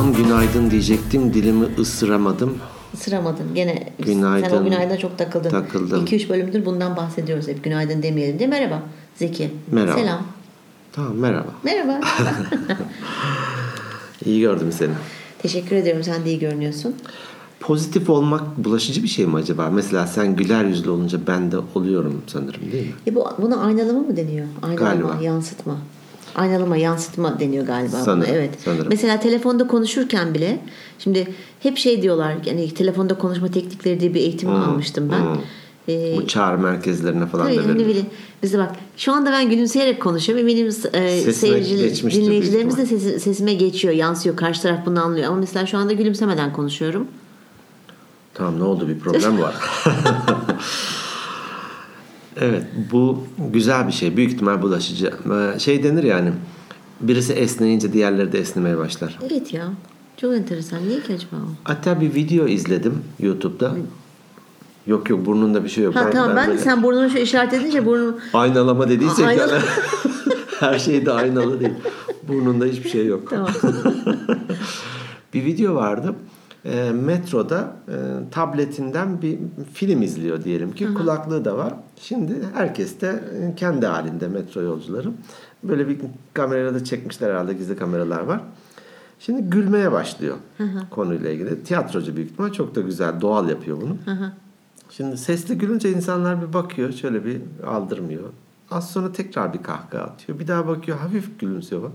Tam günaydın diyecektim. Dilimi ısıramadım. Isıramadın. Gene Günaydın. sen o günaydına çok takıldın. Takıldım. 2-3 bölümdür bundan bahsediyoruz hep. Günaydın demeyelim diye. Merhaba Zeki. Merhaba. Selam. Tamam merhaba. Merhaba. İyi gördüm seni. Teşekkür ederim. Sen de iyi görünüyorsun. Pozitif olmak bulaşıcı bir şey mi acaba? Mesela sen güler yüzlü olunca ben de oluyorum sanırım değil mi? E bu, buna aynalama mı deniyor? Aynalama, Galiba. yansıtma. Aynalama, yansıtma deniyor galiba Sanırım, buna. Evet. sanırım. Mesela telefonda konuşurken bile şimdi hep şey diyorlar yani telefonda konuşma teknikleri diye bir eğitim almıştım ben. hmm. Ee, Bu çağrı merkezlerine falan Tabii da hani verilir. böyle bize bak şu anda ben gülümseyerek konuşuyorum. Eminim e, Sesine seyirci, geçmiştir dinleyicilerimiz de sesi- sesime geçiyor, yansıyor. Karşı taraf bunu anlıyor. Ama mesela şu anda gülümsemeden konuşuyorum. Tamam ne oldu bir problem var. evet bu güzel bir şey. Büyük ihtimal bulaşıcı. Ee, Şey denir yani birisi esneyince diğerleri de esnemeye başlar. Evet ya. Çok enteresan. Niye ki acaba o? Hatta bir video izledim YouTube'da. Yok yok burnunda bir şey yok. Ha tamam ben, de böyle- sen burnunu şu işaret edince burnum Aynalama dediysek Aynalı- yani her şey de aynalı değil. Burnunda hiçbir şey yok. tamam. Bir video vardı. E, metroda e, tabletinden bir film izliyor diyelim ki. Kulaklığı da var. Şimdi herkes de e, kendi halinde metro yolcuları. Böyle bir kamerayla da çekmişler herhalde gizli kameralar var. Şimdi gülmeye başlıyor konuyla ilgili. Tiyatrocu büyük ihtimal çok da güzel doğal yapıyor bunu. Şimdi sesli gülünce insanlar bir bakıyor şöyle bir aldırmıyor. Az sonra tekrar bir kahkaha atıyor. Bir daha bakıyor hafif gülümsüyor.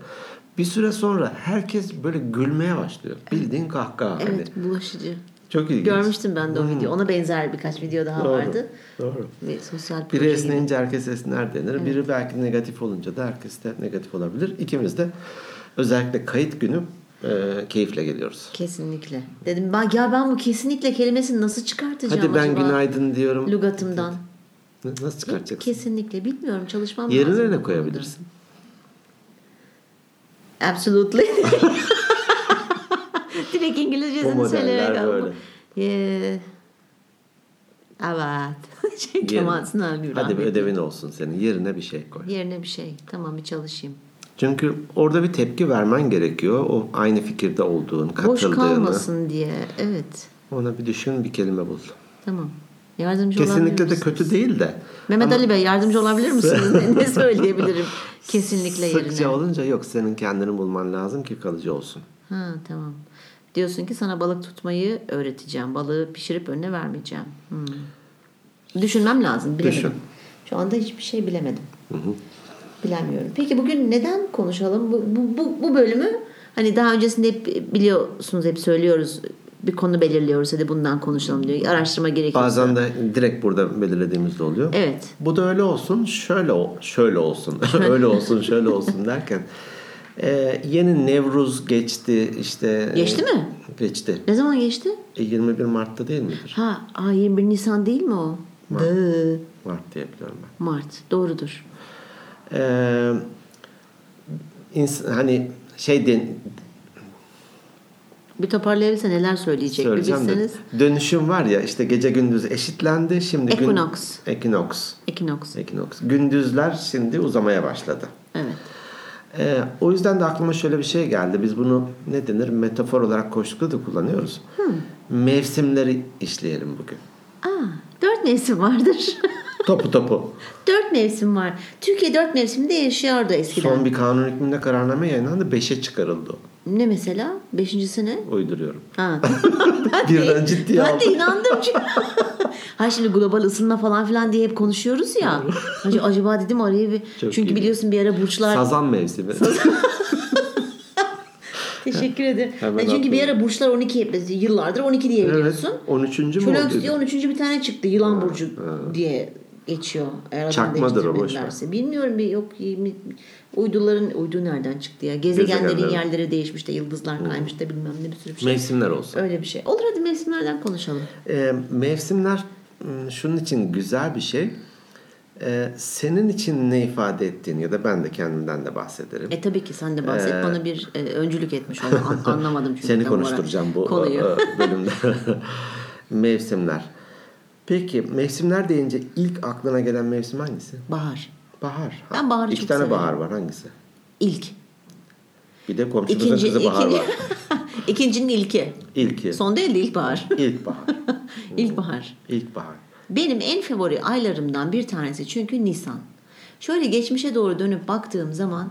Bir süre sonra herkes böyle gülmeye başlıyor. Bildiğin kahkaha. hani. Evet bulaşıcı. Çok ilginç. Görmüştüm ben de o Hmm. video. Ona benzer birkaç video daha Doğru. vardı. Doğru. Bir sosyal Biri esneyince herkes esner denir. Biri belki negatif olunca da herkes de negatif olabilir. İkimiz de özellikle kayıt günü e, keyifle geliyoruz. Kesinlikle. Dedim ben ya ben bu kesinlikle kelimesini nasıl çıkartacağım Hadi ben acaba? günaydın diyorum. Lügatımdan. Nasıl çıkartacaksın? Kesinlikle bilmiyorum çalışmam Yerine lazım. bu ne konuda. Absolutely. Direkt İngilizcesini ama. böyle. Yeah. Evet. şey, Kemal Hadi bir ödevin olsun senin. Yerine bir şey koy. Yerine bir şey. Tamam bir çalışayım. Çünkü orada bir tepki vermen gerekiyor. O aynı fikirde olduğun, Boş katıldığını. kalmasın diye. Evet. Ona bir düşün, bir kelime bul. Tamam. Yardımcı Kesinlikle de kötü değil de. Mehmet Ama Ali Bey yardımcı olabilir misiniz? ne, ne söyleyebilirim? Kesinlikle Sıkça yerine. olunca yok. Senin kendini bulman lazım ki kalıcı olsun. Ha tamam. Diyorsun ki sana balık tutmayı öğreteceğim. Balığı pişirip önüne vermeyeceğim. Hmm. Düşünmem lazım. Bilemedim. Düşün. Şu anda hiçbir şey bilemedim. Bilemiyorum. Peki bugün neden konuşalım? Bu, bu, bu, bu bölümü hani daha öncesinde hep biliyorsunuz hep söylüyoruz. Bir konu belirliyoruz. Hadi bundan konuşalım diyor. Araştırma gerekiyorsa. Bazen de direkt burada belirlediğimiz de oluyor. Evet. Bu da öyle olsun, şöyle şöyle olsun, öyle olsun, şöyle olsun derken e, yeni Nevruz geçti işte. Geçti mi? Geçti. Ne zaman geçti? E, 21 Mart'ta değil midir? Ha, aa, 21 Nisan değil mi o? Dı. Mart diye biliyorum ben. Mart. Doğrudur. Ee, ins- hani şey den, Bir toparlayabilirsen neler söyleyecek bir de bilseniz. dönüşüm var ya işte gece gündüz eşitlendi şimdi gün- Equinox. Equinox. Ekinoks. Equinox. Gündüzler şimdi uzamaya başladı. Evet. Ee, o yüzden de aklıma şöyle bir şey geldi. Biz bunu ne denir metafor olarak koştukta da kullanıyoruz. Mevsimleri işleyelim bugün. Aa, dört mevsim vardır. Topu topu. dört mevsim var. Türkiye dört mevsimde yaşıyordu eskiden. Son bir kanun hükmünde kararname yayınlandı. Beşe çıkarıldı. o. Ne mesela? Beşincisi ne? Uyduruyorum. Ha. ben Birden de, ciddiye Ben de aldım. inandım. çünkü. ha şimdi global ısınma falan filan diye hep konuşuyoruz ya. Acaba, acaba dedim araya bir... Çok çünkü iyi. biliyorsun bir ara burçlar... Sazan mevsimi. Teşekkür ederim. Hemen Ha, çünkü bir atladım. ara burçlar 12 yıllardır 12 diye evet. biliyorsun. 13. mü oldu? diye 13. bir tane çıktı. Yılan burcu diye geçiyor. Eğer Çakmadır o, boş. Bilmiyorum bir yok uyduların uydu nereden çıktı ya? Gezegenlerin Gezegenler. yerleri değişmiş de yıldızlar kaymış da bilmem ne bir sürü bir şey. Mevsimler olsun. Öyle bir şey. Olur hadi mevsimlerden konuşalım. Ee, mevsimler m, şunun için güzel bir şey. Ee, senin için ne ifade ettiğini ya da ben de kendimden de bahsederim. E tabii ki sen de bahset. Ee, Bana bir e, öncülük etmiş ol. An- anlamadım çünkü. Seni konuşturacağım bu konuyu. e, bölümde. mevsimler. Peki mevsimler deyince ilk aklına gelen mevsim hangisi? Bahar. Bahar. Ben baharı İki çok tane severim. bahar var hangisi? İlk. Bir de komşumuzun kızı Bahar var. İkincinin ilki. İlki. Son değil de ilkbahar. İlkbahar. İlkbahar. İlkbahar. Benim en favori aylarımdan bir tanesi çünkü Nisan. Şöyle geçmişe doğru dönüp baktığım zaman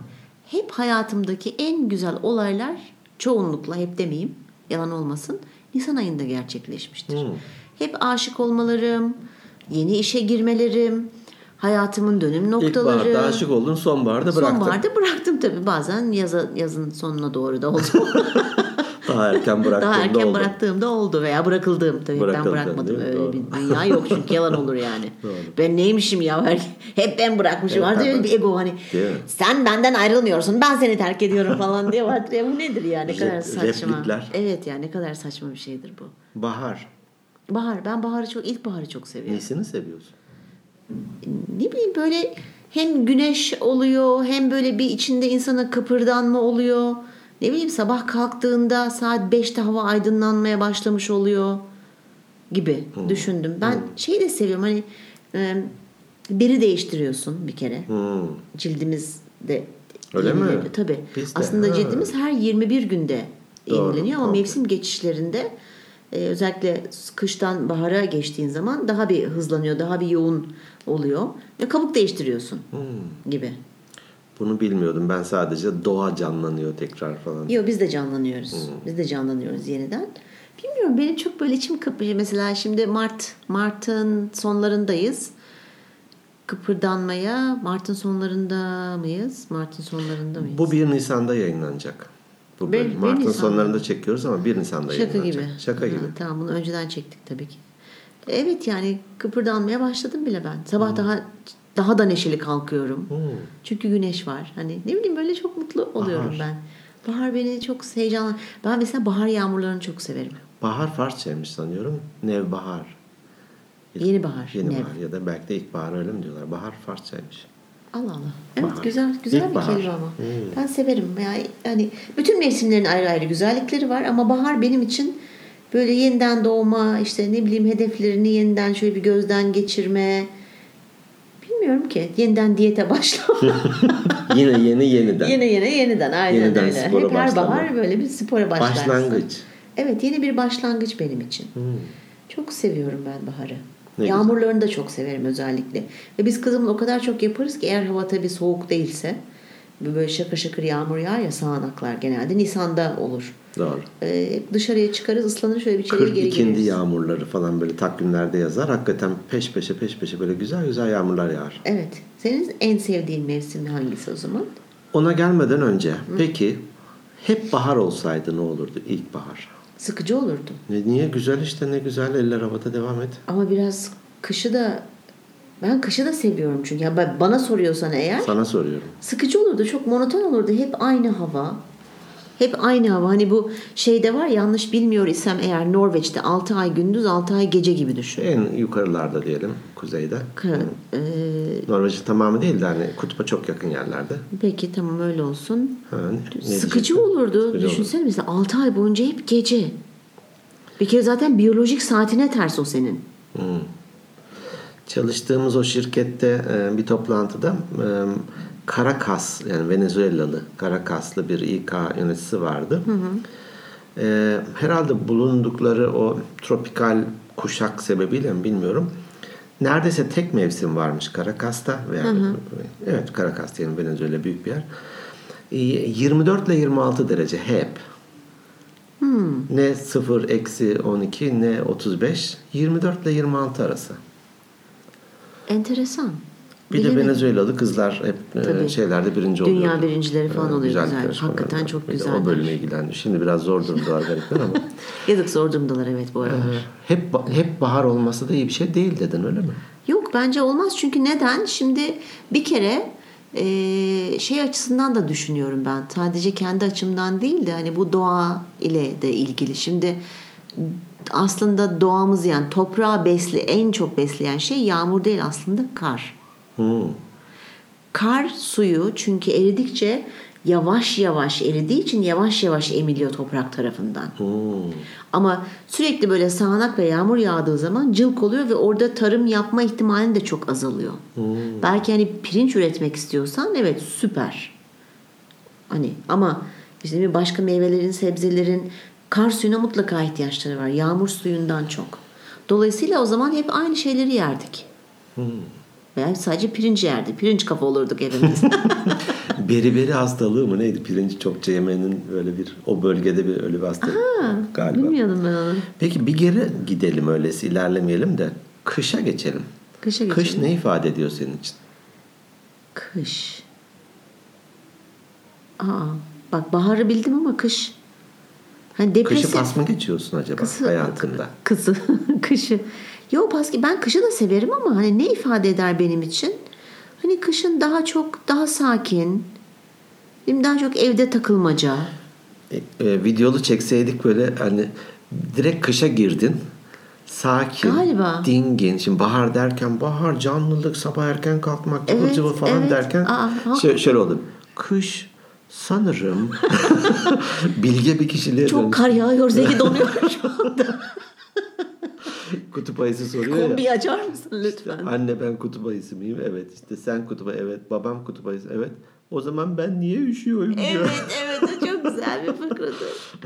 hep hayatımdaki en güzel olaylar çoğunlukla hep demeyeyim yalan olmasın Nisan ayında gerçekleşmiştir. Hmm. Hep aşık olmalarım, yeni işe girmelerim, hayatımın dönüm noktaları. İlkbaharda aşık oldun, sonbaharda bıraktın. Sonbaharda bıraktım tabii. Bazen yaza, yazın sonuna doğru da oldu. Daha erken bıraktığında Daha erken oldu. bıraktığımda oldu veya bırakıldığım tabii ben Bırakıldın, bırakmadım öyle Doğru. bir dünya yok çünkü yalan olur yani. Ben neymişim ya her- hep ben bırakmışım Evet, vardı öyle bir ego hani sen benden ayrılmıyorsun ben seni terk ediyorum falan diye ya bu nedir ya ne kadar saçma. replikler. Evet ya ne kadar saçma bir şeydir bu. Bahar. Bahar ben baharı çok ilk baharı çok seviyorum. Nesini seviyorsun? ne bileyim böyle hem güneş oluyor hem böyle bir içinde insana kıpırdanma oluyor. Ne bileyim sabah kalktığında saat 5'te hava aydınlanmaya başlamış oluyor gibi düşündüm. Ben şeyi de seviyorum hani e, deri değiştiriyorsun bir kere. Hmm. Cildimiz de Öyle mi? Tabii. Biz de, Aslında ha. cildimiz her 21 günde Doğru, yenileniyor ama komple. mevsim geçişlerinde e, özellikle kıştan bahara geçtiğin zaman daha bir hızlanıyor, daha bir yoğun oluyor. Ve kabuk değiştiriyorsun Hmm. gibi. Bunu bilmiyordum. Ben sadece doğa canlanıyor tekrar falan. Yok biz de canlanıyoruz. Biz de canlanıyoruz yeniden. Bilmiyorum benim çok böyle içim kıpırıyor. Mesela şimdi Mart Mart'ın sonlarındayız. Kıpırdanmaya Mart'ın sonlarında mıyız? Mart'ın sonlarında mıyız? Bu 1 Nisan'da yayınlanacak. Bu bir Mart'ın sonlarında çekiyoruz ama 1 Nisan'da Şaka gibi. Şaka Ha, gibi. tamam bunu önceden çektik tabii ki. Evet yani kıpırdanmaya başladım bile ben. Sabah daha daha da neşeli kalkıyorum. Hmm. Çünkü güneş var. Hani ne bileyim böyle çok mutlu oluyorum Bahar. ben. Bahar beni çok heyecanlı. Ben mesela bahar yağmurlarını çok severim. Bahar Farsçaymış sanıyorum. Nevbahar. Yeni bahar. Yeni nev. bahar ya da belki de ilkbahar öyle mi diyorlar? Bahar Farsçaymış. Allah Allah. Evet Bahar. güzel güzel bir İlkbahar. kelime ama. Hmm. Ben severim. Yani hani bütün mevsimlerin ayrı ayrı güzellikleri var ama bahar benim için böyle yeniden doğma, işte ne bileyim hedeflerini yeniden şöyle bir gözden geçirme. Bilmiyorum ki. Yeniden diyete başlama. Yine yeni yeniden. yine yine yeniden aynen Yeniden öyle. spora Hep her başlama. bahar böyle bir spora başlarsın. Başlangıç. Evet yeni bir başlangıç benim için. Hmm. Çok seviyorum ben baharı. Ne Yağmurlarını da çok severim özellikle. Ve biz kızımla o kadar çok yaparız ki eğer hava tabii soğuk değilse böyle şakır şakır yağmur yağar ya sağanaklar genelde Nisan'da olur. Doğru. Ee, dışarıya çıkarız ıslanır şöyle bir içeriye geri geliriz. yağmurları falan böyle takvimlerde yazar. Hakikaten peş peşe peş peşe böyle güzel güzel yağmurlar yağar. Evet. Senin en sevdiğin mevsim hangisi o zaman? Ona gelmeden önce peki hep bahar olsaydı ne olurdu ilkbahar? Sıkıcı olurdu. Ne, niye güzel işte ne güzel eller havada devam et. Ama biraz kışı da ben kışı da seviyorum çünkü. Ya ben- bana soruyorsan eğer Sana soruyorum. sıkıcı olurdu. Çok monoton olurdu. Hep aynı hava. Hep aynı hava. Hani bu şeyde var yanlış bilmiyor isem eğer Norveç'te 6 ay gündüz 6 ay gece gibi düşün. En yukarılarda diyelim kuzeyde. Ka- e, Norveç'in tamamı değil de hani kutba çok yakın yerlerde. peki tamam öyle olsun. Ha, ne- ne Sıkıcı olurdu. Sıkıcı Düşünsene mesela 6 ay boyunca hep gece. Bir kere zaten biyolojik saatine ters o senin. Hmm. Çalıştığımız o şirkette e, bir toplantıda e, Caracas yani Venezuelalı Caracaslı bir İK yöneticisi vardı. E, herhalde bulundukları o tropikal kuşak sebebiyle mi bilmiyorum. Neredeyse tek mevsim varmış Caracas'ta veya evet Caracas diyelim Venezuela büyük bir yer. E, 24 ile 26 derece hep. Ne 0 eksi 12 ne 35 24 ile 26 arası. Enteresan. Bir de Bilemedim. Venezuelalı kızlar hep e, Tabii. şeylerde birinci oluyor. Dünya birincileri falan oluyor güzel. yarışmalarında. Hakikaten çok güzeller. O bölüme ilgilendi. Şimdi biraz zor durumdalar garipler ama. Yazık zor durumdalar evet bu aralar. hep hep bahar olması da iyi bir şey değil dedin öyle mi? Yok bence olmaz çünkü neden? Şimdi bir kere e, şey açısından da düşünüyorum ben. Sadece kendi açımdan değil de hani bu doğa ile de ilgili. Şimdi aslında doğamız yani toprağı besli en çok besleyen şey yağmur değil aslında kar. Hmm. Kar suyu çünkü eridikçe yavaş yavaş eridiği için yavaş yavaş emiliyor toprak tarafından. Hmm. Ama sürekli böyle sağanak ve yağmur yağdığı zaman cılk oluyor ve orada tarım yapma ihtimalin de çok azalıyor. Belki hani pirinç üretmek istiyorsan evet süper. Hani ama Bizim başka meyvelerin, sebzelerin kar suyuna mutlaka ihtiyaçları var. Yağmur suyundan çok. Dolayısıyla o zaman hep aynı şeyleri yerdik. Veya sadece pirinç yerdik. Pirinç kafa olurduk hepimiz. Beriberi hastalığı mı neydi? Pirinci çokça yemenin böyle bir o bölgede bir öyle bir hastalık galiba. Bilmiyordum ben onu. Peki bir geri gidelim öylesi ilerlemeyelim de kışa geçelim. Kışa Kış geçelim. ne ifade ediyor senin için? Kış. Aa, bak baharı bildim ama kış. Hani Kışı depresif. pas mı geçiyorsun acaba Kısı- hayatında? Kızı, kışı. Yo paski ben kışı da severim ama hani ne ifade eder benim için? Hani kışın daha çok daha sakin. Benim daha çok evde takılmaca. E, e, videolu çekseydik böyle hani direkt kışa girdin. Sakin, Galiba. dingin. Şimdi bahar derken bahar, canlılık, sabah erken kalkmak, cıvıl Evet, cıvıl falan evet. derken Aa, şöyle, şöyle oldu. Kış sanırım bilge bir kişiliğe Çok dönüş. kar yağıyor, Zeki donuyor şu anda. Kutup ayısı soruyor ya. Kombiyi açar mısın lütfen? Anne ben kutup ayısı mıyım? Evet. İşte sen kutup ayı. Evet. Babam kutup ayısı. Evet. O zaman ben niye üşüyorum diyor. Evet evet o çok güzel bir fıkradır.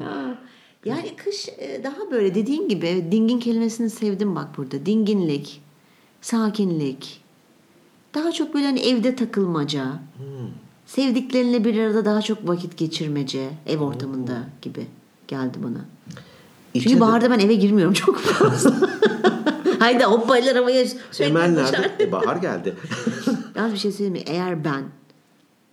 Ya. Yani kış e, daha böyle dediğin gibi dingin kelimesini sevdim bak burada. Dinginlik, sakinlik. Daha çok böyle hani evde takılmaca. Sevdiklerinle bir arada daha çok vakit geçirmece ev ortamında gibi geldi bana. Çünkü de- baharda ben eve girmiyorum çok fazla. Haydi hoppaylar havaya sürekli dışarı. nerede? E, bahar geldi. Yalnız bir şey söyleyeyim mi? Eğer ben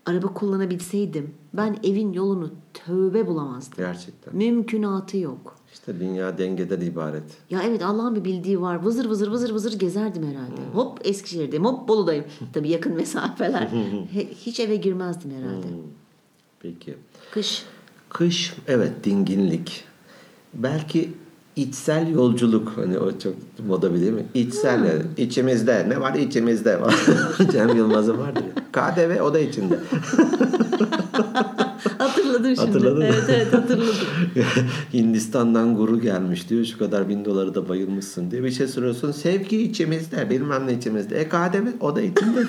araba kullanabilseydim ben evin yolunu tövbe bulamazdım. Gerçekten. Mümkünatı yok. İşte dünya dengeden ibaret. Ya evet Allah'ın bir bildiği var. Vızır vızır vızır vızır gezerdim herhalde. Hop Eskişehir'deyim, hop Bolu'dayım. Tabii yakın mesafeler. Hiç eve girmezdim herhalde. Peki. Kış. Kış evet dinginlik. Belki içsel yolculuk hani o çok moda bir değil mi? İçsel yani. içimizde ne var içimizde var. Cem Yılmaz'ın vardır ya. KDV o da içinde. Hatırladım şimdi. Hatırladın? Evet evet hatırladım. Hindistan'dan guru gelmiş diyor. Şu kadar bin doları da bayılmışsın diye bir şey soruyorsun. Sevgi içimizde. Bilmem ne içimizde. E KDV o da içinde.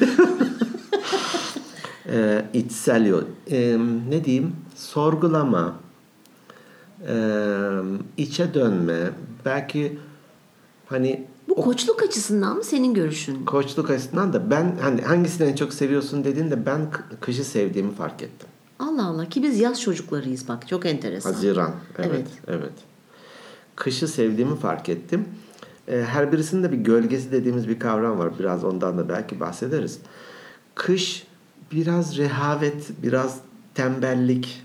ee, içsel yol. Ee, ne diyeyim? Sorgulama. İçe dönme. Belki hani Bu koçluk açısından mı senin görüşün? koçluk açısından da ben hani hangisini en çok seviyorsun dediğinde ben kışı sevdiğimi fark ettim. Allah Allah ki biz yaz çocuklarıyız bak çok enteresan. Haziran. Evet, Evet. evet. Kışı sevdiğimi fark ettim. Her birisinin de bir gölgesi dediğimiz bir kavram var. Biraz ondan da belki bahsederiz. Kış biraz rehavet, biraz tembellik,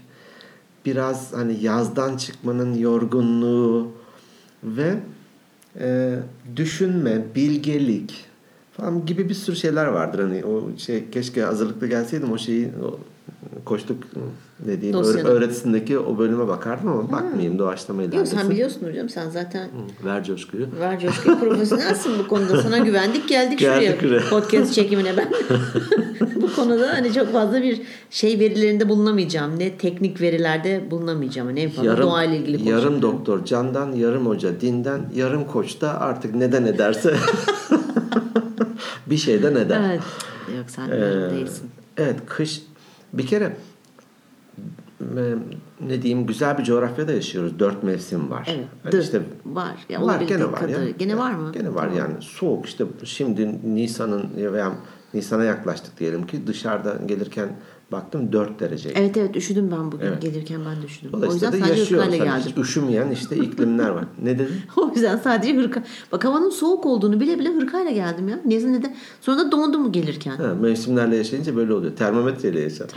biraz hani yazdan çıkmanın yorgunluğu ve e, düşünme, bilgelik falan gibi bir sürü şeyler vardır. Hani o şey keşke hazırlıklı gelseydim o şeyi o koştuk ne diyeyim Dosyanın. öğretisindeki o bölüme bakardım ama bakmayayım doğaçlama Yok ilerlesin. sen biliyorsun hocam sen zaten Hı, Ver coşkuyu. Ver coşkuyu profesyonelsin bu konuda. Sana güvendik geldik, Geldik şuraya. buraya. Podcast çekimine ben. bu konuda hani çok fazla bir şey verilerinde bulunamayacağım. Ne teknik verilerde bulunamayacağım. Ne fazla Yarım, doğayla ilgili konuşacağım. yarım doktor candan, yarım hoca dinden, yarım koç da artık neden ederse bir şeyden eder. Evet. Yok sen Ee, değilsin. Evet kış bir kere e, ne diyeyim güzel bir coğrafyada yaşıyoruz. Dört mevsim var. Evet. Dı. işte var. Ya var gene var kadar. ya. Gene var mı? Gene var Tamam. yani. Soğuk işte şimdi Nisan'ın veya Nisan'a yaklaştık diyelim ki dışarıda gelirken baktım 4 derece. Evet evet üşüdüm ben bugün. Evet. Gelirken ben de üşüdüm. O yüzden sadece hırkayla geldim. Hiç üşümeyen işte iklimler var. Ne dedin? O yüzden sadece hırka. Bak havanın soğuk olduğunu bile bile hırkayla geldim ya. Neyse neden? Sonra da dondum gelirken. Ha, mevsimlerle yaşayınca böyle oluyor. Termometreyle yaşa.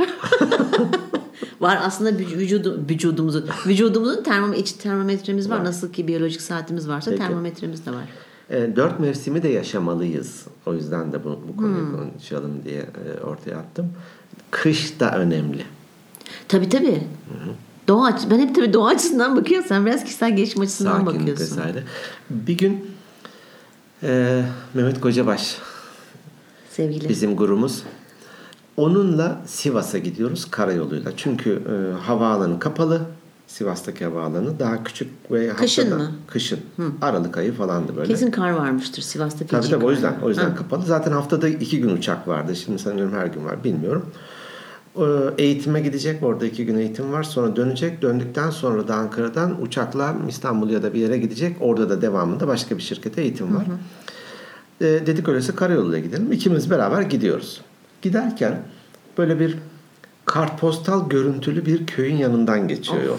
Var aslında vüc- vücudu, vücudumuzun vücudumuzun termom iç termometremiz var. Var. Nasıl ki biyolojik saatimiz varsa Peki. termometremiz de var. E, dört mevsimi de yaşamalıyız. O yüzden de bu, bu konuyu Hmm. konuşalım diye e, ortaya attım. Kış da önemli. Tabii tabii. Doğa aç- ben hep tabii doğa açısından bakıyorum. Sen biraz kişisel gelişim açısından Sakinlik bakıyorsun. vesaire. Bir gün e, Mehmet Kocabaş Sevgili. bizim gurumuz. Onunla Sivas'a gidiyoruz karayoluyla. Çünkü e, havaalanı kapalı. Sivas'taki havaalanı daha küçük ve Kışın haftada- mı? Kışın. Aralık ayı falandı böyle. Kesin kar varmıştır Sivas'ta. Tabii tabii o yüzden o yüzden Ha. kapalı. Zaten haftada iki gün uçak vardı. Şimdi sanıyorum her gün var bilmiyorum. Ee, Eğitime gidecek. Orada iki gün eğitim var. Sonra dönecek. Döndükten sonra da Ankara'dan uçakla İstanbul ya da bir yere gidecek. Orada da devamında başka bir şirkete eğitim var. Ee, dedik öyleyse karayoluyla gidelim. İkimiz beraber gidiyoruz. Giderken böyle bir kartpostal görüntülü bir köyün yanından geçiyor yol.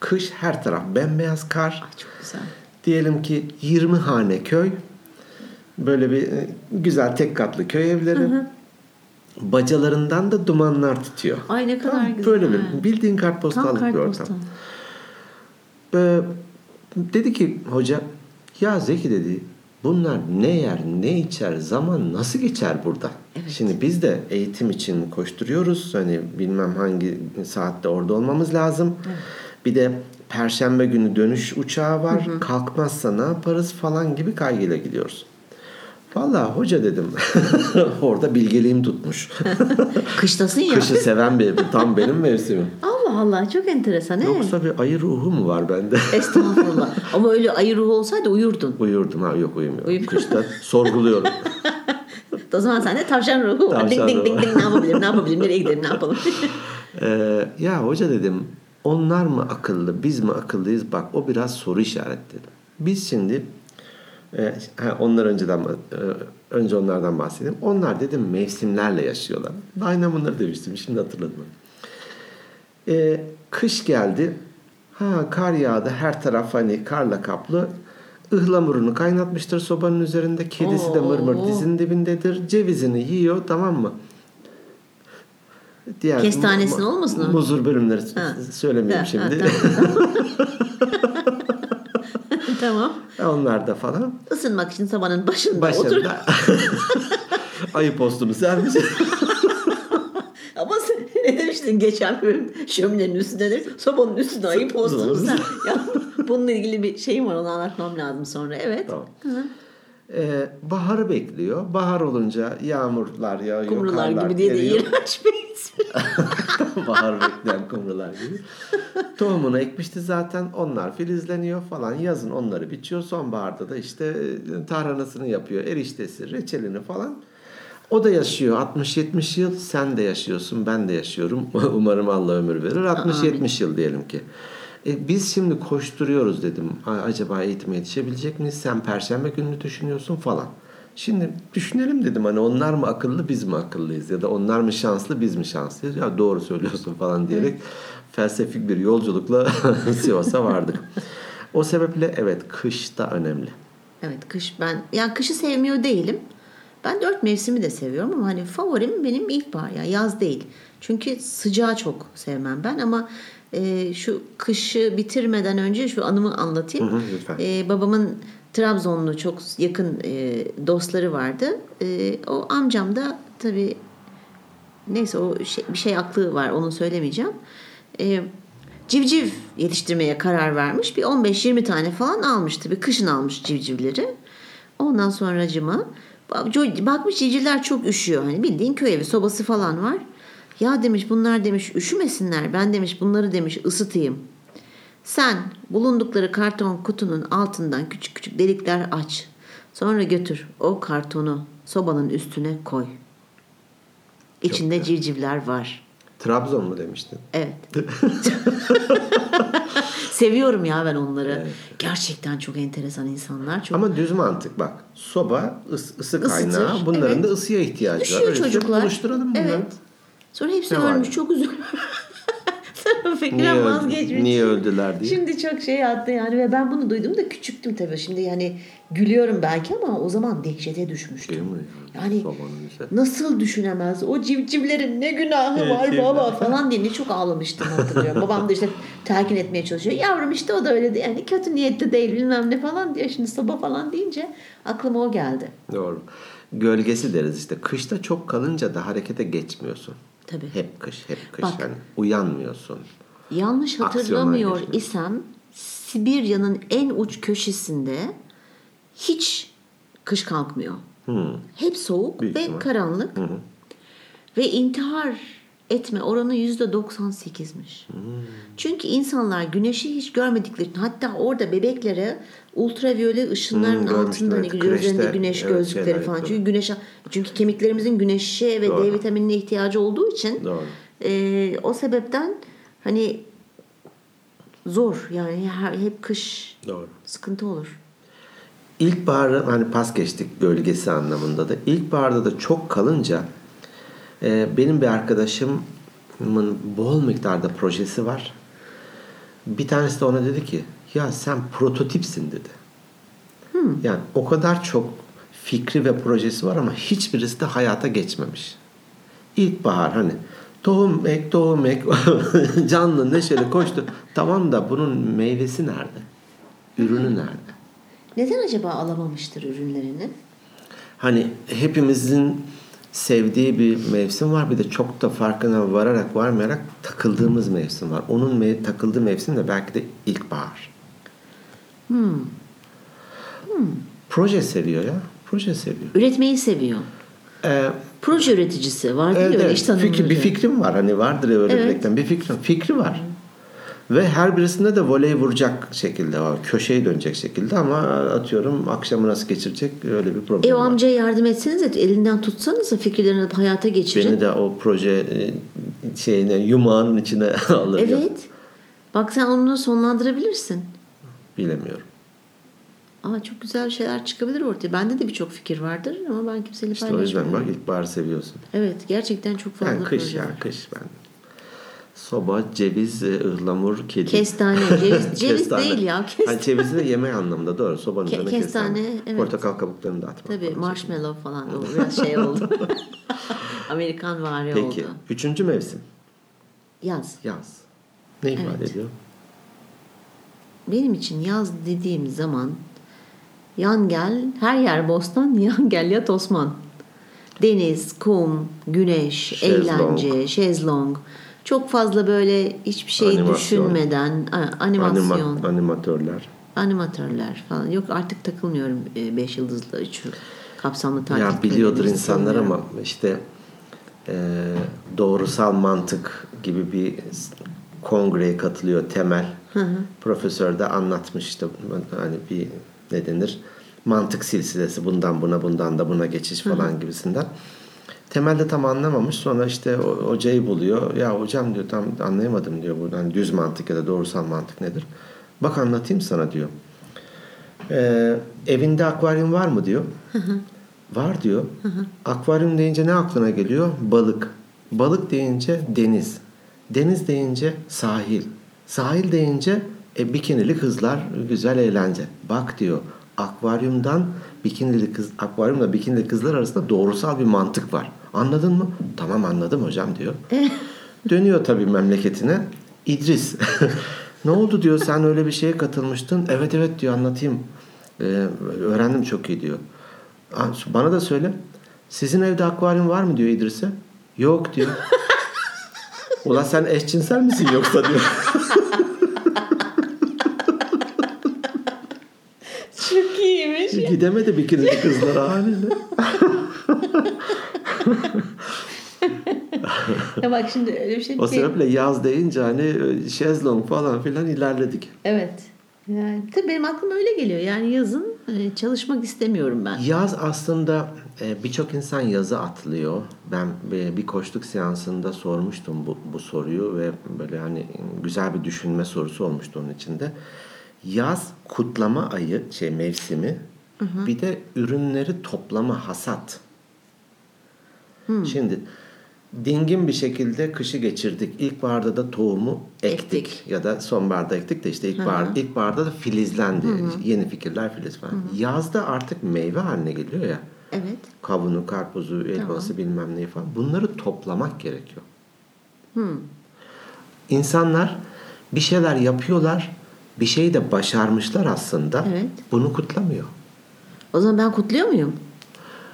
Kış her taraf bembeyaz kar. Ay çok güzel. Diyelim ki 20 hane köy. Böyle bir e, güzel tek katlı köy evleri. Bacalarından da dumanlar tutuyor. Ay ne kadar Tamam, güzel. Böyle bir bildiğin Tam kartpostallık bir ortam. Ee, dedi ki hoca ya Zeki dedi bunlar ne yer ne içer zaman nasıl geçer burada? Evet. Şimdi biz de eğitim için koşturuyoruz. Hani bilmem hangi saatte orada olmamız lazım. Bir de perşembe günü dönüş uçağı var. Kalkmazsa ne yaparız falan gibi kaygıyla gidiyoruz. Vallahi hoca dedim. orada bilgeliğim tutmuş. Kıştasın ya. Kışı seven bir tam benim mevsimim. Allah Allah çok enteresan. he? Yoksa bir ayı ruhu mu var bende? Estağfurullah. Ama öyle ayı ruhu olsaydı uyurdun. Uyurdum ha yok uyumuyorum. Uyum- Kışta sorguluyorum. O zaman sende tavşan ruhu var. Tavşan Ding ding ding ding ne yapabilirim ne yapabilirim nereye giderim ne yapalım. Ee, ya hoca dedim onlar mı akıllı biz mi akıllıyız bak o biraz soru işareti dedim. Biz şimdi e, ha, onlar önceden e, önce onlardan bahsedeyim. Onlar dedim mevsimlerle yaşıyorlar. Aynen bunları demiştim şimdi hatırladım. Ee, kış geldi. Ha kar yağdı her taraf hani karla kaplı. Ihlamurunu kaynatmıştır sobanın üzerinde. Kedisi de mır mır Oo. dizinin dibindedir. Cevizini yiyor tamam mı? Diğer Kestanesini olmasın o? Muzur bölümleri Ha. söylemiyorum Ha, şimdi. ha, tamam. Onlar da falan. Isınmak için sobanın başında, otur. Başında ayı postunu sermiş. Ama sen ne demiştin geçen bölüm şöminenin üstünde de sobanın üstüne ayıp olsun sen. Ya, bununla ilgili bir şeyim var onu anlatmam lazım sonra. Evet. Tamam. Ee, baharı bekliyor. Bahar olunca yağmurlar yağıyor. Kumrular gibi diye de eriyor. iğrenç bir ismi. Bahar bekleyen kumrular gibi. Tohumunu ekmişti zaten. Onlar filizleniyor falan. Yazın onları biçiyor. Sonbaharda da işte e, tarhanasını yapıyor. Eriştesi, reçelini falan. O da yaşıyor 60-70 yıl. Sen de yaşıyorsun. Ben de yaşıyorum. Umarım Allah ömür verir. 60-70 yıl diyelim ki. E, biz şimdi koşturuyoruz dedim. Acaba eğitime yetişebilecek miyiz? Sen perşembe gününü düşünüyorsun falan. Şimdi düşünelim dedim hani onlar mı akıllı biz mi akıllıyız ya da onlar mı şanslı biz mi şanslıyız ya doğru söylüyorsun falan diyerek felsefik bir yolculukla Sivas'a vardık. O sebeple evet kış da önemli. Evet kış ben yani kışı sevmiyor değilim. Ben dört mevsimi de seviyorum ama hani favorim benim ilkbahar ya yaz değil. Çünkü sıcağı çok sevmem ben ama e, şu kışı bitirmeden önce şu anımı anlatayım. Hı hı, lütfen. E, babamın Trabzonlu çok yakın e, dostları vardı. E, o amcam da tabii neyse o şey, bir şey aklı var onu söylemeyeceğim. E, civciv yetiştirmeye karar vermiş. Bir 15-20 tane falan almıştı. Bir kışın almış civcivleri. Ondan sonracıma bakmış civcivler çok üşüyor. Hani bildiğin köy evi sobası falan var. Ya demiş bunlar demiş üşümesinler. Ben demiş bunları demiş ısıtayım. Sen bulundukları karton kutunun altından küçük küçük delikler aç. Sonra götür o kartonu sobanın üstüne koy. İçinde civcivler var. Trabzon mu demiştin? Evet. Seviyorum ya ben onları. Gerçekten çok enteresan insanlar. Çok Ama düz mantık bak. Soba ıs, ısı Isıtır, kaynağı. Bunların evet. da ısıya ihtiyacı var. Üşüyor Öyleyse çocuklar. Buluşturalım bunları. Evet. Sonra hepsi Ne var ölmüş. ya? Çok üzülmüş. Sonra Fikren vazgeçmiş. niye öldüler diye. Şimdi çok şey attı yani ve ben bunu duydum da küçüktüm tabii. Şimdi yani gülüyorum belki ama o zaman dehşete düşmüştüm. Değil mi? Yani nasıl düşünemez? O civcivlerin ne günahı var baba falan diye ne çok ağlamıştım hatırlıyorum. Babam da işte telkin etmeye çalışıyor. Yavrum işte o da öyle. Yani kötü niyetli değil bilmem ne falan diyor. Şimdi sabah falan deyince aklıma o geldi. Doğru. Gölgesi deriz işte. Kışta çok kalınca da harekete geçmiyorsun. Tabii. Hep kış, hep kış. Bak. Yani uyanmıyorsun. Yanlış hatırlamıyor isem Sibirya'nın en uç köşesinde hiç kış kalkmıyor. Hmm. Hep soğuk Büyük ve ihtimal. karanlık. Ve intihar etme oranı %98'miş. Çünkü insanlar güneşi hiç görmedikleri için hatta orada bebeklere ultraviyole ışınların Hmm, altında evet. Kreşte, güneş evet, gözlükleri şeyler falan. yapıyorlar. Çünkü güneş çünkü kemiklerimizin güneşe ve Doğru. D vitaminine ihtiyacı olduğu için Doğru. e, o sebepten hani zor yani her, hep kış Doğru. sıkıntı olur. İlkbaharı hani pas geçtik gölgesi anlamında da. İlkbaharda da çok kalınca benim bir arkadaşımın bol miktarda projesi var. Bir tanesi de ona dedi ki ya sen prototipsin dedi. Yani o kadar çok fikri ve projesi var ama hiçbirisi de hayata geçmemiş. İlkbahar hani tohum ek tohum ek canlı neşeli koştu. Tamam da bunun meyvesi nerede? Ürünü nerede? Neden acaba alamamıştır ürünlerini? Hani hepimizin sevdiği bir mevsim var. Bir de çok da farkına vararak varmayarak takıldığımız mevsim var. Onun me- takıldığı mevsim de belki de ilkbahar. Proje seviyor ya. Proje seviyor. Üretmeyi seviyor. Ee, Proje üreticisi var değil evet, öyle evet. iş tanımları. Fikri- bir fikrim var. Hani vardır ya öyle Evet. bir reklam. Bir fikrim, fikri var. Ve her birisinde de voley vuracak şekilde var. Köşeyi dönecek şekilde ama atıyorum akşamı nasıl geçirecek öyle bir problem E o var. amcaya yardım etseniz elinden tutsanız fikirlerini hayata geçirin. Beni de o proje e, şeyine yumağının içine alır. Evet. Bak sen onu sonlandırabilirsin. Bilemiyorum. Aa çok güzel şeyler çıkabilir ortaya. Bende de birçok fikir vardır ama ben kimseyle İşte o yüzden paylaşmıyorum. bak ilkbahar seviyorsun. Evet gerçekten çok fazla Yani kış ya var. kış ben. Soba, ceviz, e, ıhlamur, kedi. Kestane, ceviz, ceviz Kestane. değil ya. Kestane. Hani cevizi de yemek anlamında doğru. Sobanın Ke- üzerine kestane, kestane. evet. Portakal kabuklarını da atmak. Tabii falan. marshmallow falan o biraz şey oldu. Amerikan vari Peki. oldu. Üçüncü mevsim. Yaz. Yaz. Ne ifade Evet. ediyor? Benim için yaz dediğim zaman yan gel, her yer bostan, yan gel yat Osman. Deniz, kum, güneş, Şezlong. eğlence, şezlong. Çok fazla böyle hiçbir şey Animasyon. düşünmeden animasyon, Anima- animatörler. animatörler falan. Yok artık takılmıyorum 5 yıldızlı, 3 kapsamlı tatil. Ya biliyordur insanlar ama işte e, doğrusal mantık gibi bir kongreye katılıyor temel. Profesör de anlatmış işte hani bir ne denir mantık silsilesi bundan buna bundan da buna geçiş falan gibisinden. Temelde tam anlamamış sonra işte hocayı buluyor. Ya hocam diyor tam anlayamadım diyor buradan düz mantık ya da doğrusal mantık nedir? Bak anlatayım sana diyor. Ee, evinde akvaryum var mı diyor. Var diyor. Akvaryum deyince ne aklına geliyor? Balık. Balık deyince deniz. Deniz deyince sahil. Sahil deyince e, bikinili kızlar, güzel eğlence. Bak diyor. Akvaryumdan bikinili kız, akvaryumla bikinili kızlar arasında doğrusal bir mantık var. Anladın mı? Tamam anladım hocam diyor. Dönüyor tabii memleketine. İdris. ne oldu diyor sen öyle bir şeye katılmıştın. Evet evet diyor anlatayım. Ee, öğrendim çok iyi diyor. "Aa, Bana da söyle. Sizin evde akvaryum var mı diyor İdris'e. Yok diyor. Ulan sen eşcinsel misin yoksa diyor. Çok iyiymiş. Gidemedi bikinili kızlar haliyle. ya bak şimdi öyle bir şey O ki- sebeple yaz deyince hani e, şezlong falan filan ilerledik. Evet. Yani, tabii benim aklıma öyle geliyor. Yani yazın e, çalışmak istemiyorum ben. Yaz aslında e, birçok insan yazı atlıyor. Ben bir- bir koçluk seansında sormuştum bu, bu soruyu ve böyle hani güzel bir düşünme sorusu olmuştu onun içinde. Yaz kutlama ayı, şey mevsimi, bir de ürünleri toplama hasat. Şimdi dingin bir şekilde kışı geçirdik. İlkbaharda da tohumu ektik. Ektik. Ya da sonbaharda ektik de işte ilkbahar, ilkbaharda da filizlendi. Yeni fikirler filiz falan. Yazda artık meyve haline geliyor ya. Evet. Kavunu, karpuzu, elması bilmem neyi falan. Bunları toplamak gerekiyor. İnsanlar bir şeyler yapıyorlar. Bir şeyi de başarmışlar aslında. Evet. Bunu kutlamıyor. O zaman ben kutluyor muyum?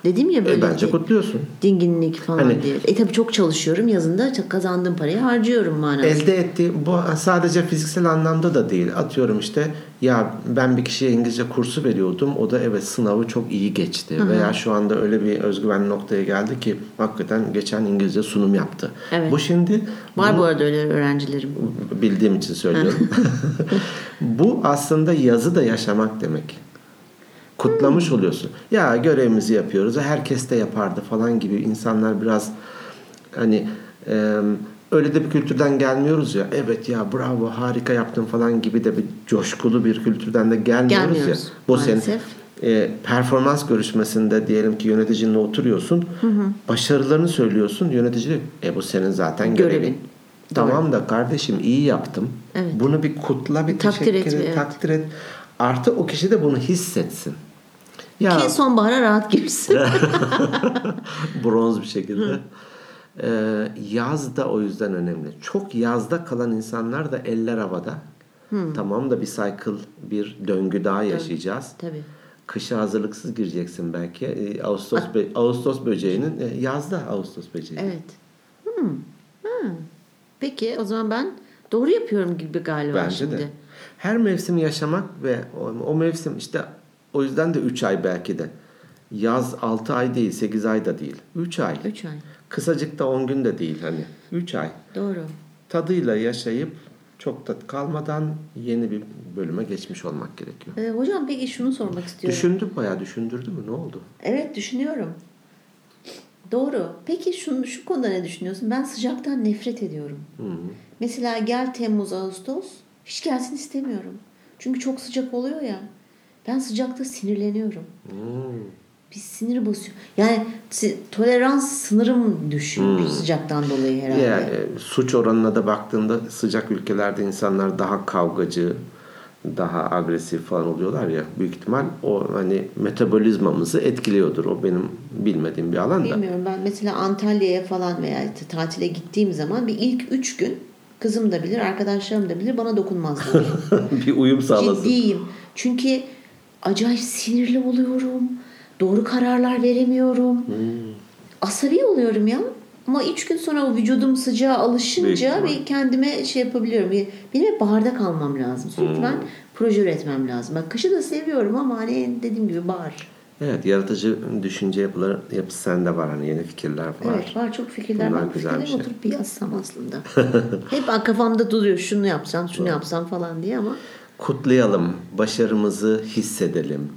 Dedim ya böyle E, bence kutluyorsun. dinginlik falan Hani- diye. E tabii çok çalışıyorum. Yazında kazandığım parayı harcıyorum manasında. Elde ettiği bu sadece fiziksel anlamda da değil. Atıyorum işte ya ben bir kişiye İngilizce kursu veriyordum. O da evet sınavı çok iyi geçti. Veya şu anda öyle bir özgüven noktaya geldi ki hakikaten geçen İngilizce sunum yaptı. Evet. Bu şimdi Var bu arada öyle öğrencilerim. bildiğim için söylüyorum. bu aslında yazı da yaşamak demek. Kutlamış oluyorsun. Ya görevimizi yapıyoruz. Herkes de yapardı falan gibi insanlar biraz hani e, öyle de bir kültürden gelmiyoruz ya. Evet ya bravo harika yaptın falan gibi de bir coşkulu bir kültürden de gelmiyoruz, Gelmiyoruz, ya. Bu senin maalesef. e, performans görüşmesinde diyelim ki yöneticinle oturuyorsun. Başarılarını söylüyorsun. Yönetici diyor, e bu senin zaten görevin. Görevin. Tamam da kardeşim iyi yaptım. Evet. Bunu bir kutla, bir Takdir teşekkür et, et, evet. takdir et. Artı o kişi de bunu hissetsin. Ya Ki sonbahara rahat girsin. bronz bir şekilde. Ee, yaz da o yüzden önemli. Çok yazda kalan insanlar da eller havada. Tamam da bir cycle, bir döngü daha yaşayacağız. tabii. Kışa hazırlıksız gireceksin belki. Ee, Ağustos bö- Ağustos böceğinin e, yazda Ağustos böceği. Evet. Hmm. Ha. Peki o zaman ben doğru yapıyorum gibi galiba Bence şimdi. de. Her mevsimi yaşamak ve o, o mevsim işte o yüzden de 3 ay belki de. Yaz 6 ay değil, 8 ay da değil. 3 ay. Üç ay. Kısacık da 10 gün de değil hani. 3 ay. Doğru. Tadıyla yaşayıp çok da kalmadan yeni bir bölüme geçmiş olmak gerekiyor. Ee, hocam peki şunu sormak istiyorum. Düşündük bayağı düşündürdü mü? Ne oldu? Evet düşünüyorum. Doğru. Peki şu, şu konuda ne düşünüyorsun? Ben sıcaktan nefret ediyorum. Mesela gel Temmuz, Ağustos hiç gelsin istemiyorum. Çünkü çok sıcak oluyor ya. Ben sıcakta sinirleniyorum. Hmm. Bir sinir basıyor. Yani tolerans sınırım düşüyor sıcaktan dolayı herhalde. Yani e, suç oranına da baktığında sıcak ülkelerde insanlar daha kavgacı, daha agresif falan oluyorlar ya. Büyük ihtimal o hani metabolizmamızı etkiliyordur. O benim bilmediğim bir alan da. Bilmiyorum ben mesela Antalya'ya falan veya işte tatile gittiğim zaman bir ilk üç gün kızım da bilir, arkadaşlarım da bilir bana dokunmazlar. bir uyum sağlasın. Ciddiyim. Çünkü acayip sinirli oluyorum. Doğru kararlar veremiyorum. Hmm. Asabi oluyorum ya. Ama üç gün sonra o vücudum sıcağa alışınca bir kendime şey yapabiliyorum. Bir- Benim hep baharda kalmam lazım. Sürekli Hmm. ben proje üretmem lazım. Bak kışı da seviyorum ama hani dediğim gibi bahar. Evet, yaratıcı düşünce yapıları yapısı sende var hani yeni fikirler var. Evet var çok fikirler Bunlar var. güzel bir şey. oturup bir yazsam aslında. hep kafamda duruyor şunu yapsam şunu yapsam falan diye ama Kutlayalım, başarımızı hissedelim.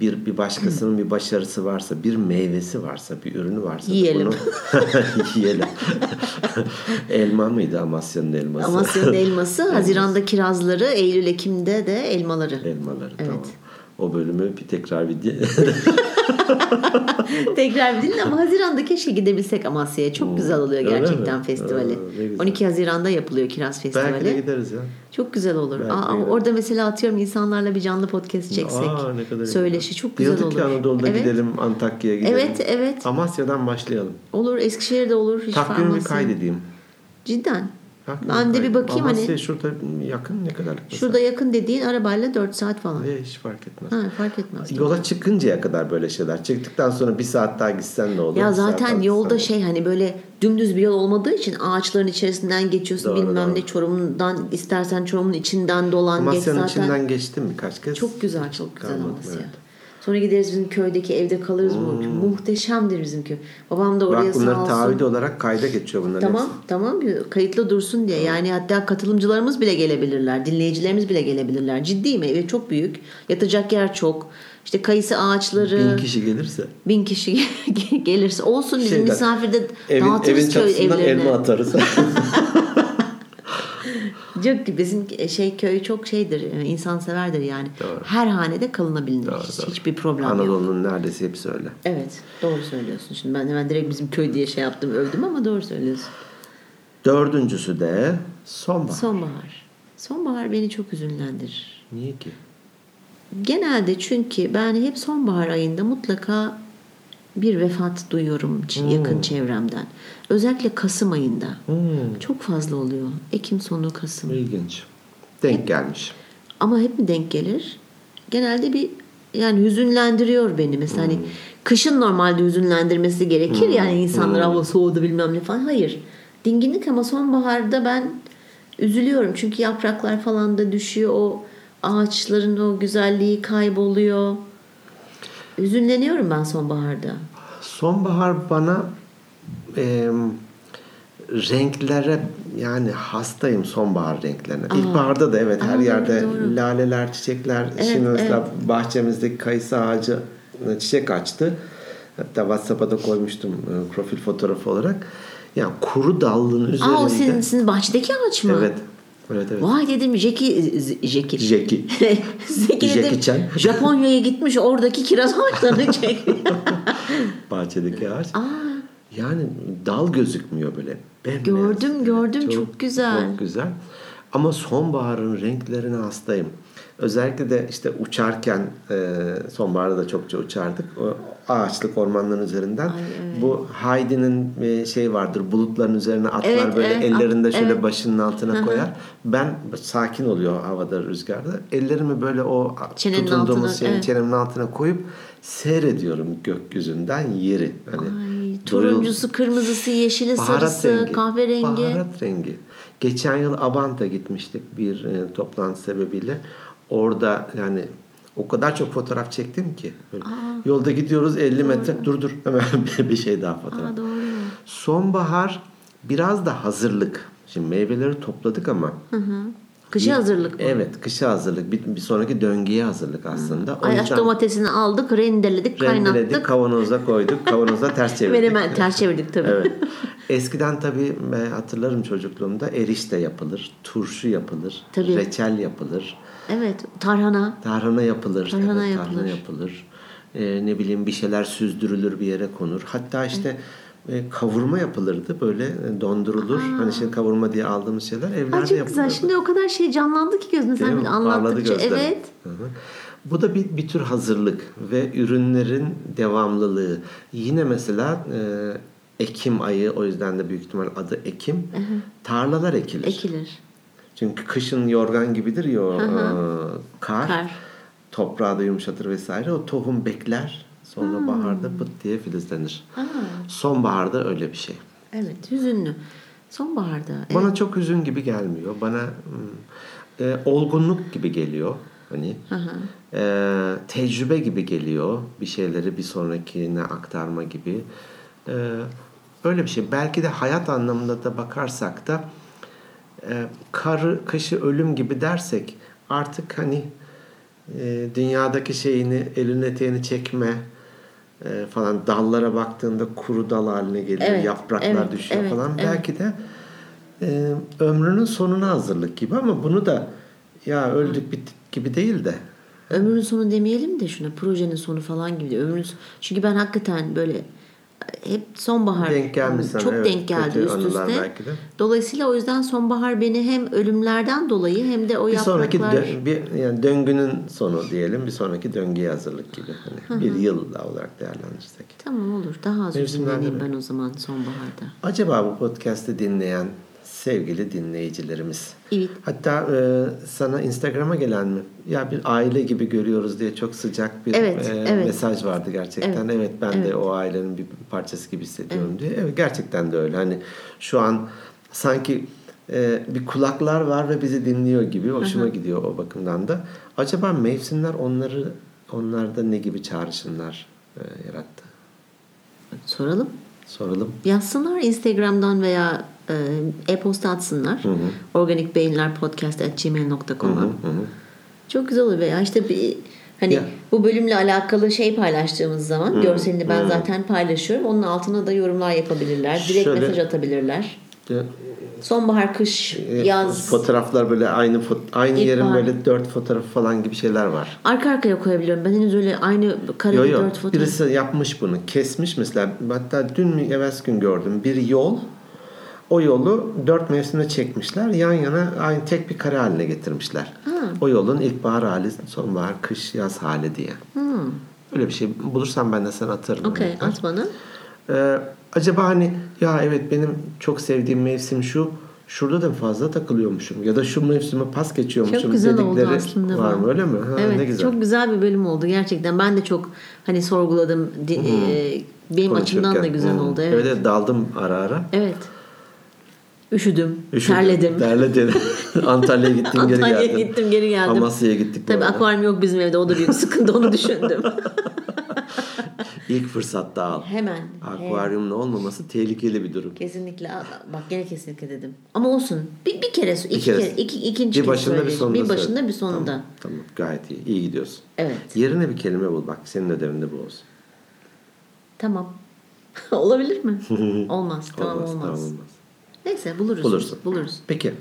Bir bir başkasının bir başarısı varsa, bir meyvesi varsa, bir ürünü varsa Yiyelim. bunu yiyelim. Elma mıydı Amasya'nın elması? Amasya'nın elması, Haziran'da kirazları, Eylül Ekim'de de elmaları. Elmaları Evet. tamam. O bölümü bir tekrar bir Tekrar bir dinle ama Haziran'da keşke gidebilsek Amasya'ya. Çok güzel oluyor gerçekten festivali. Güzel. 12 Haziran'da yapılıyor Kiraz Festivali. Belki de gideriz ya. Çok güzel olur. Belki Aa, orada mesela atıyorum insanlarla bir canlı podcast çeksek. Aa, ne kadar. Söyleşi çok güzel Diyorduk olur. Anadolu'da evet. gidelim, Antakya'ya gidelim. Evet, evet. Amasya'dan başlayalım. Olur. Eskişehir'de olur. Hiç kaydedeyim. Cidden. Takvimimi Ben de bir bakayım Amasya hani. şurada yakın ne kadar? Şurada yakın dediğin arabayla 4 saat falan. Ve hiç fark etmez. Ha, fark etmez. Yola çıkıncaya kadar böyle şeyler. Çıktıktan sonra bir saat daha gitsen ne olur? Ya zaten yolda gitsen şey hani böyle dümdüz bir yol olmadığı için ağaçların içerisinden geçiyorsun Doğru, bilmem doğru. ne Çorum'dan istersen Çorum'un içinden dolan geç Amasya'nın zaten. içinden geçtim birkaç kez. Çok güzel çok güzel Amasya. evet. Hmm. Sonra gideriz bizim köydeki evde kalırız. Muhteşemdir bizim köy. Babam da oraya Bak bunları sağ olsun. taahhüt olarak kayda geçiyor bunların Tamam hepsi. tamam kayıtlı dursun diye. Yani hatta katılımcılarımız bile gelebilirler. Dinleyicilerimiz bile gelebilirler. Ciddiyim evi çok büyük. Yatacak yer çok. İşte kayısı ağaçları. Bin kişi gelirse. bin kişi gelirse olsun bizim Şeyden, misafirde Evin, dağıtırız evin köy çatısından evlerine. elma atarız. Çok bizim şey köy çok şeydir insan severdir yani. Doğru. Her hanede kalınabilir. Doğru, Hiç, doğru. hiçbir problem yok. Anadolu'nun neredeyse hepsi öyle. Evet doğru söylüyorsun. Şimdi ben hemen direkt bizim köy diye şey yaptım övdüm ama doğru söylüyorsun. Dördüncüsü de sonbahar. Sonbahar. Sonbahar beni çok hüzünlendirir. Niye ki? Genelde çünkü ben hep sonbahar ayında mutlaka bir vefat duyuyorum ç- yakın çevremden. Özellikle Kasım ayında. Hmm, Çok fazla oluyor. Ekim sonu Kasım. ilginç. Denk gelmiş. Ama hep mi denk gelir? Genelde bir yani hüzünlendiriyor beni mesela Hmm. hani kışın normalde hüzünlendirmesi gerekir yani insanlar Hmm. hava soğudu bilmem ne falan hayır dinginlik ama sonbaharda ben üzülüyorum çünkü yapraklar falan da düşüyor o ağaçların o güzelliği kayboluyor hüzünleniyorum ben sonbaharda Sonbahar bana e, renklere yani hastayım sonbahar renklerine. İlkbaharda da evet her Aa, yerde doğru. laleler, çiçekler. Şimdi mesela bahçemizdeki kayısı ağacı çiçek açtı. Hatta WhatsApp'a da koymuştum e, profil fotoğrafı olarak. Yani kuru dallın üzerinde. Aa o sizin, sizin bahçedeki ağaç mı? Evet. Evet evet. Vay dedim Jackie Jackie Jackie. Zeki Jackie Chan. Japonya'ya gitmiş oradaki kiraz ağaçlarını çekiyor. Bahçedeki ağaç. Aa, Yani dal gözükmüyor böyle. Bembeyaz. Gördüm, gördüm. Çok güzel. Çok güzel. Ama sonbaharın renklerine hastayım. Özellikle de işte uçarken e, sonbaharda da çokça uçardık. O ağaçlık ormanların üzerinden. Bu Heidi'nin bir şey vardır. Bulutların üzerine atlar Evet, böyle evet. ellerinde şöyle Evet. başının altına koyar. Ben sakin oluyor havada rüzgarda. Ellerimi böyle o Çenenin tutunduğumuz altına, şeyin evet. çenemin altına koyup seyrediyorum gökyüzünden yeri. Hani ay, turuncusu, kırmızısı, yeşili, sarısı, kahverengi. Baharat rengi. Geçen yıl Abant'a gitmiştik bir e, toplantı sebebiyle. Orada yani o kadar çok fotoğraf çektim ki. Böyle Yolda gidiyoruz 50 metre dur dur hemen bir- şey daha fotoğraf. Aa, doğru. Sonbahar biraz da hazırlık. Şimdi meyveleri topladık ama Kışa hazırlık mı? evet kışa hazırlık bir, bir sonraki döngüye hazırlık aslında. O Ayaş yüzden domatesini aldık, rendeledik, rendeledik, kaynattık. kavanoza koyduk. Kavanoza ters çevirdik. Ve hemen ters çevirdik tabii. Evet. Eskiden tabii hatırlarım çocukluğumda erişte yapılır, turşu yapılır, Tabii. reçel yapılır, Evet, tarhana. tarhana yapılır, Tarhana evet, yapılır. tarhana yapılır. Ee, ne bileyim bir şeyler süzdürülür bir yere konur. Hatta işte e, kavurma yapılırdı böyle dondurulur. Hani şimdi kavurma diye aldığımız şeyler evlerde Ay çok yapılırdı. güzel. Şimdi o kadar şey canlandı ki Değil sen Parladı anlattıkça. Evet. Hı hı. Bu da bir, bir tür hazırlık ve ürünlerin devamlılığı. Yine mesela e, Ekim ayı o yüzden de büyük ihtimal adı Ekim. Tarlalar ekilir. Ekilir. Çünkü kışın yorgan gibidir ya o, e, kar. Kar. Toprağı da yumuşatır vesaire. O tohum bekler. Sonra baharda pıt diye filizlenir. Sonbaharda öyle bir şey. Evet, hüzünlü. Sonbaharda. Evet. Bana çok hüzün gibi gelmiyor. Bana hmm, e, olgunluk gibi geliyor. Hani e, tecrübe gibi geliyor. Bir şeyleri bir sonrakine aktarma gibi. E, öyle bir şey. Belki de hayat anlamında da bakarsak da e, karı, kışı ölüm gibi dersek artık hani e, dünyadaki şeyini elin eteğini çekme e, falan dallara baktığında kuru dal haline geliyor. Evet, Yapraklar evet, düşüyor evet, falan. evet. Belki de e, ömrünün sonuna hazırlık gibi ama bunu da ya öldük bittik gibi değil de Ömrünün sonu demeyelim de şuna projenin sonu falan gibi de ömrünün çünkü ben hakikaten böyle hep sonbahar Denk çok evet. denk geldi üst üste. Dolayısıyla o yüzden sonbahar beni hem ölümlerden dolayı hem de o bir sonraki yapraklar dö- bir yani döngünün sonu diyelim bir sonraki döngüye hazırlık gibi hani bir yıl olarak değerlendirirsek. tamam olur. Daha az demek. ben o zaman sonbaharda. Acaba bu podcast'i dinleyen sevgili dinleyicilerimiz Evet. hatta e, sana Instagram'a gelen mi? Ya bir aile gibi görüyoruz diye çok sıcak bir Evet, e, evet. mesaj vardı gerçekten. Evet, ben evet. de o ailenin bir parçası gibi hissediyorum diye. Evet gerçekten de öyle. Hani şu an sanki e, bir kulaklar var ve bizi dinliyor gibi hoşuma gidiyor o bakımdan da. Acaba mevsimler onları onlarda ne gibi çağrışımlar e, yarattı? Soralım. Soralım. Yazsınlar Instagram'dan veya e-posta atsınlar. organikbeyinlerpodcast.gmail.com'a Çok güzel oluyor ya. İşte bir hani Ya. bu bölümle alakalı şey paylaştığımız zaman görselini ben zaten paylaşıyorum. Onun altına da yorumlar yapabilirler. Direkt Şöyle- mesaj atabilirler. Ya, Sonbahar, kış, e, yaz Fotoğraflar böyle aynı aynı yerin İlkbahar. böyle dört fotoğrafı falan gibi şeyler var. arka arkaya koyabiliyorum. Ben henüz öyle aynı yok. dört fotoğraf. Birisi yapmış bunu. Kesmiş mesela. Hatta dün mü evvelsi gün gördüm. Bir yol. O yolu dört mevsimde çekmişler. Yan yana aynı tek bir kare haline getirmişler. O yolun ilkbahar hali, sonbahar, kış, yaz hali diye. Öyle bir şey bulursam ben de sana atarım. Okey at bana. Ee, acaba hani ya evet benim çok sevdiğim mevsim şu şurada da fazla takılıyormuşum ya da şu mevsime pas geçiyormuşum Çok güzel oldu dedikleri aslında. var mı öyle mi? Ha, evet, ne güzel. çok güzel bir bölüm oldu gerçekten. Ben de çok hani sorguladım. E, benim açımdan da güzel Hı. oldu. Evet. evet daldım ara ara. Evet. Üşüdüm, Üşüdüm, terledim. Terledin. Antalya'ya gittim geri Antalya'ya geldim. gittim, geri geldim. Amasya'ya gittik. Tabii akvaryum yok bizim evde. O da büyük sıkıntı. Onu düşündüm. İlk fırsatta al. Hemen. Akvaryumun olmaması tehlikeli bir durum. Kesinlikle. Bak gene kesinlikle dedim. Ama olsun. Bir, bir kere, iki kere. kere, iki, ikinci Bir başında bir söyleyeyim. sonunda. Bir başında söyle. bir sonunda. Tamam, tamam gayet iyi. İyi gidiyorsun. Evet. Yerine bir kelime bul bak. Senin ödevinde bu olsun. Tamam. Olabilir mi? olmaz. Tamam olmaz. Tamam olmaz. Neyse buluruz. Bulursun. Buluruz. Peki.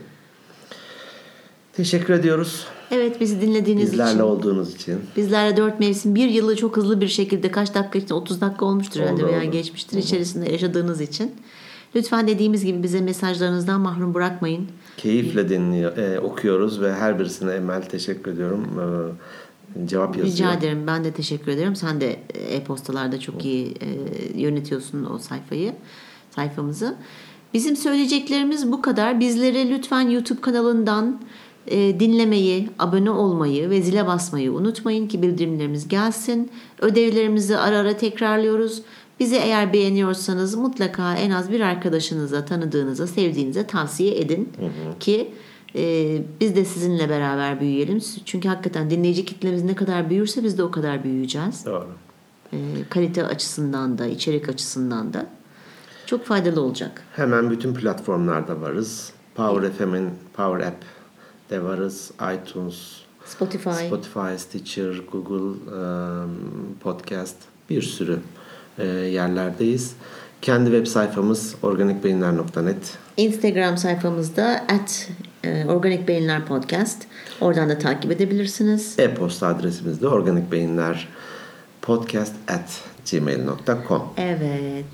Teşekkür ediyoruz. Evet bizi dinlediğiniz Bizlerle için. olduğunuz için. Bizlerle dört mevsim bir yılı çok hızlı bir şekilde kaç dakika için 30 dakika olmuştur herhalde Oldu, veya oldu. geçmiştir içerisinde yaşadığınız için. Lütfen dediğimiz gibi bize mesajlarınızdan mahrum bırakmayın. Keyifle dinliyor, e, okuyoruz ve her birisine Emel teşekkür ediyorum. E, cevap yazıyor. Rica ederim. Ben de teşekkür ederim. Sen de e-postalarda çok iyi e, yönetiyorsun o sayfayı, sayfamızı. Bizim söyleyeceklerimiz bu kadar. Bizleri lütfen YouTube kanalından e, dinlemeyi, abone olmayı ve zile basmayı unutmayın ki bildirimlerimiz gelsin. Ödevlerimizi ara ara tekrarlıyoruz. Bizi eğer beğeniyorsanız mutlaka en az bir arkadaşınıza, tanıdığınıza, sevdiğinize tavsiye edin ki e, biz de sizinle beraber büyüyelim. Çünkü hakikaten dinleyici kitlemiz ne kadar büyürse biz de o kadar büyüyeceğiz. Doğru. E, kalite açısından da, içerik açısından da çok faydalı olacak. Hemen bütün platformlarda varız. Power FM'in Power App de varız. iTunes, Spotify, Spotify, Stitcher, Google Podcast bir sürü yerlerdeyiz. Kendi web sayfamız organikbeyinler.net. Instagram sayfamızda at e, Organik Beyinler Podcast. Oradan da takip edebilirsiniz. E-posta adresimiz de organikbeyinler podcast at gmail.com. Evet.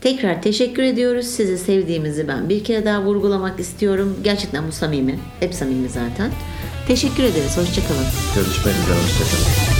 Tekrar teşekkür ediyoruz. Sizi sevdiğimizi ben bir kere daha vurgulamak istiyorum. Gerçekten bu samimi. Hep samimi zaten. Teşekkür ederiz. Hoşçakalın. Görüşmek üzere. Hoşçakalın.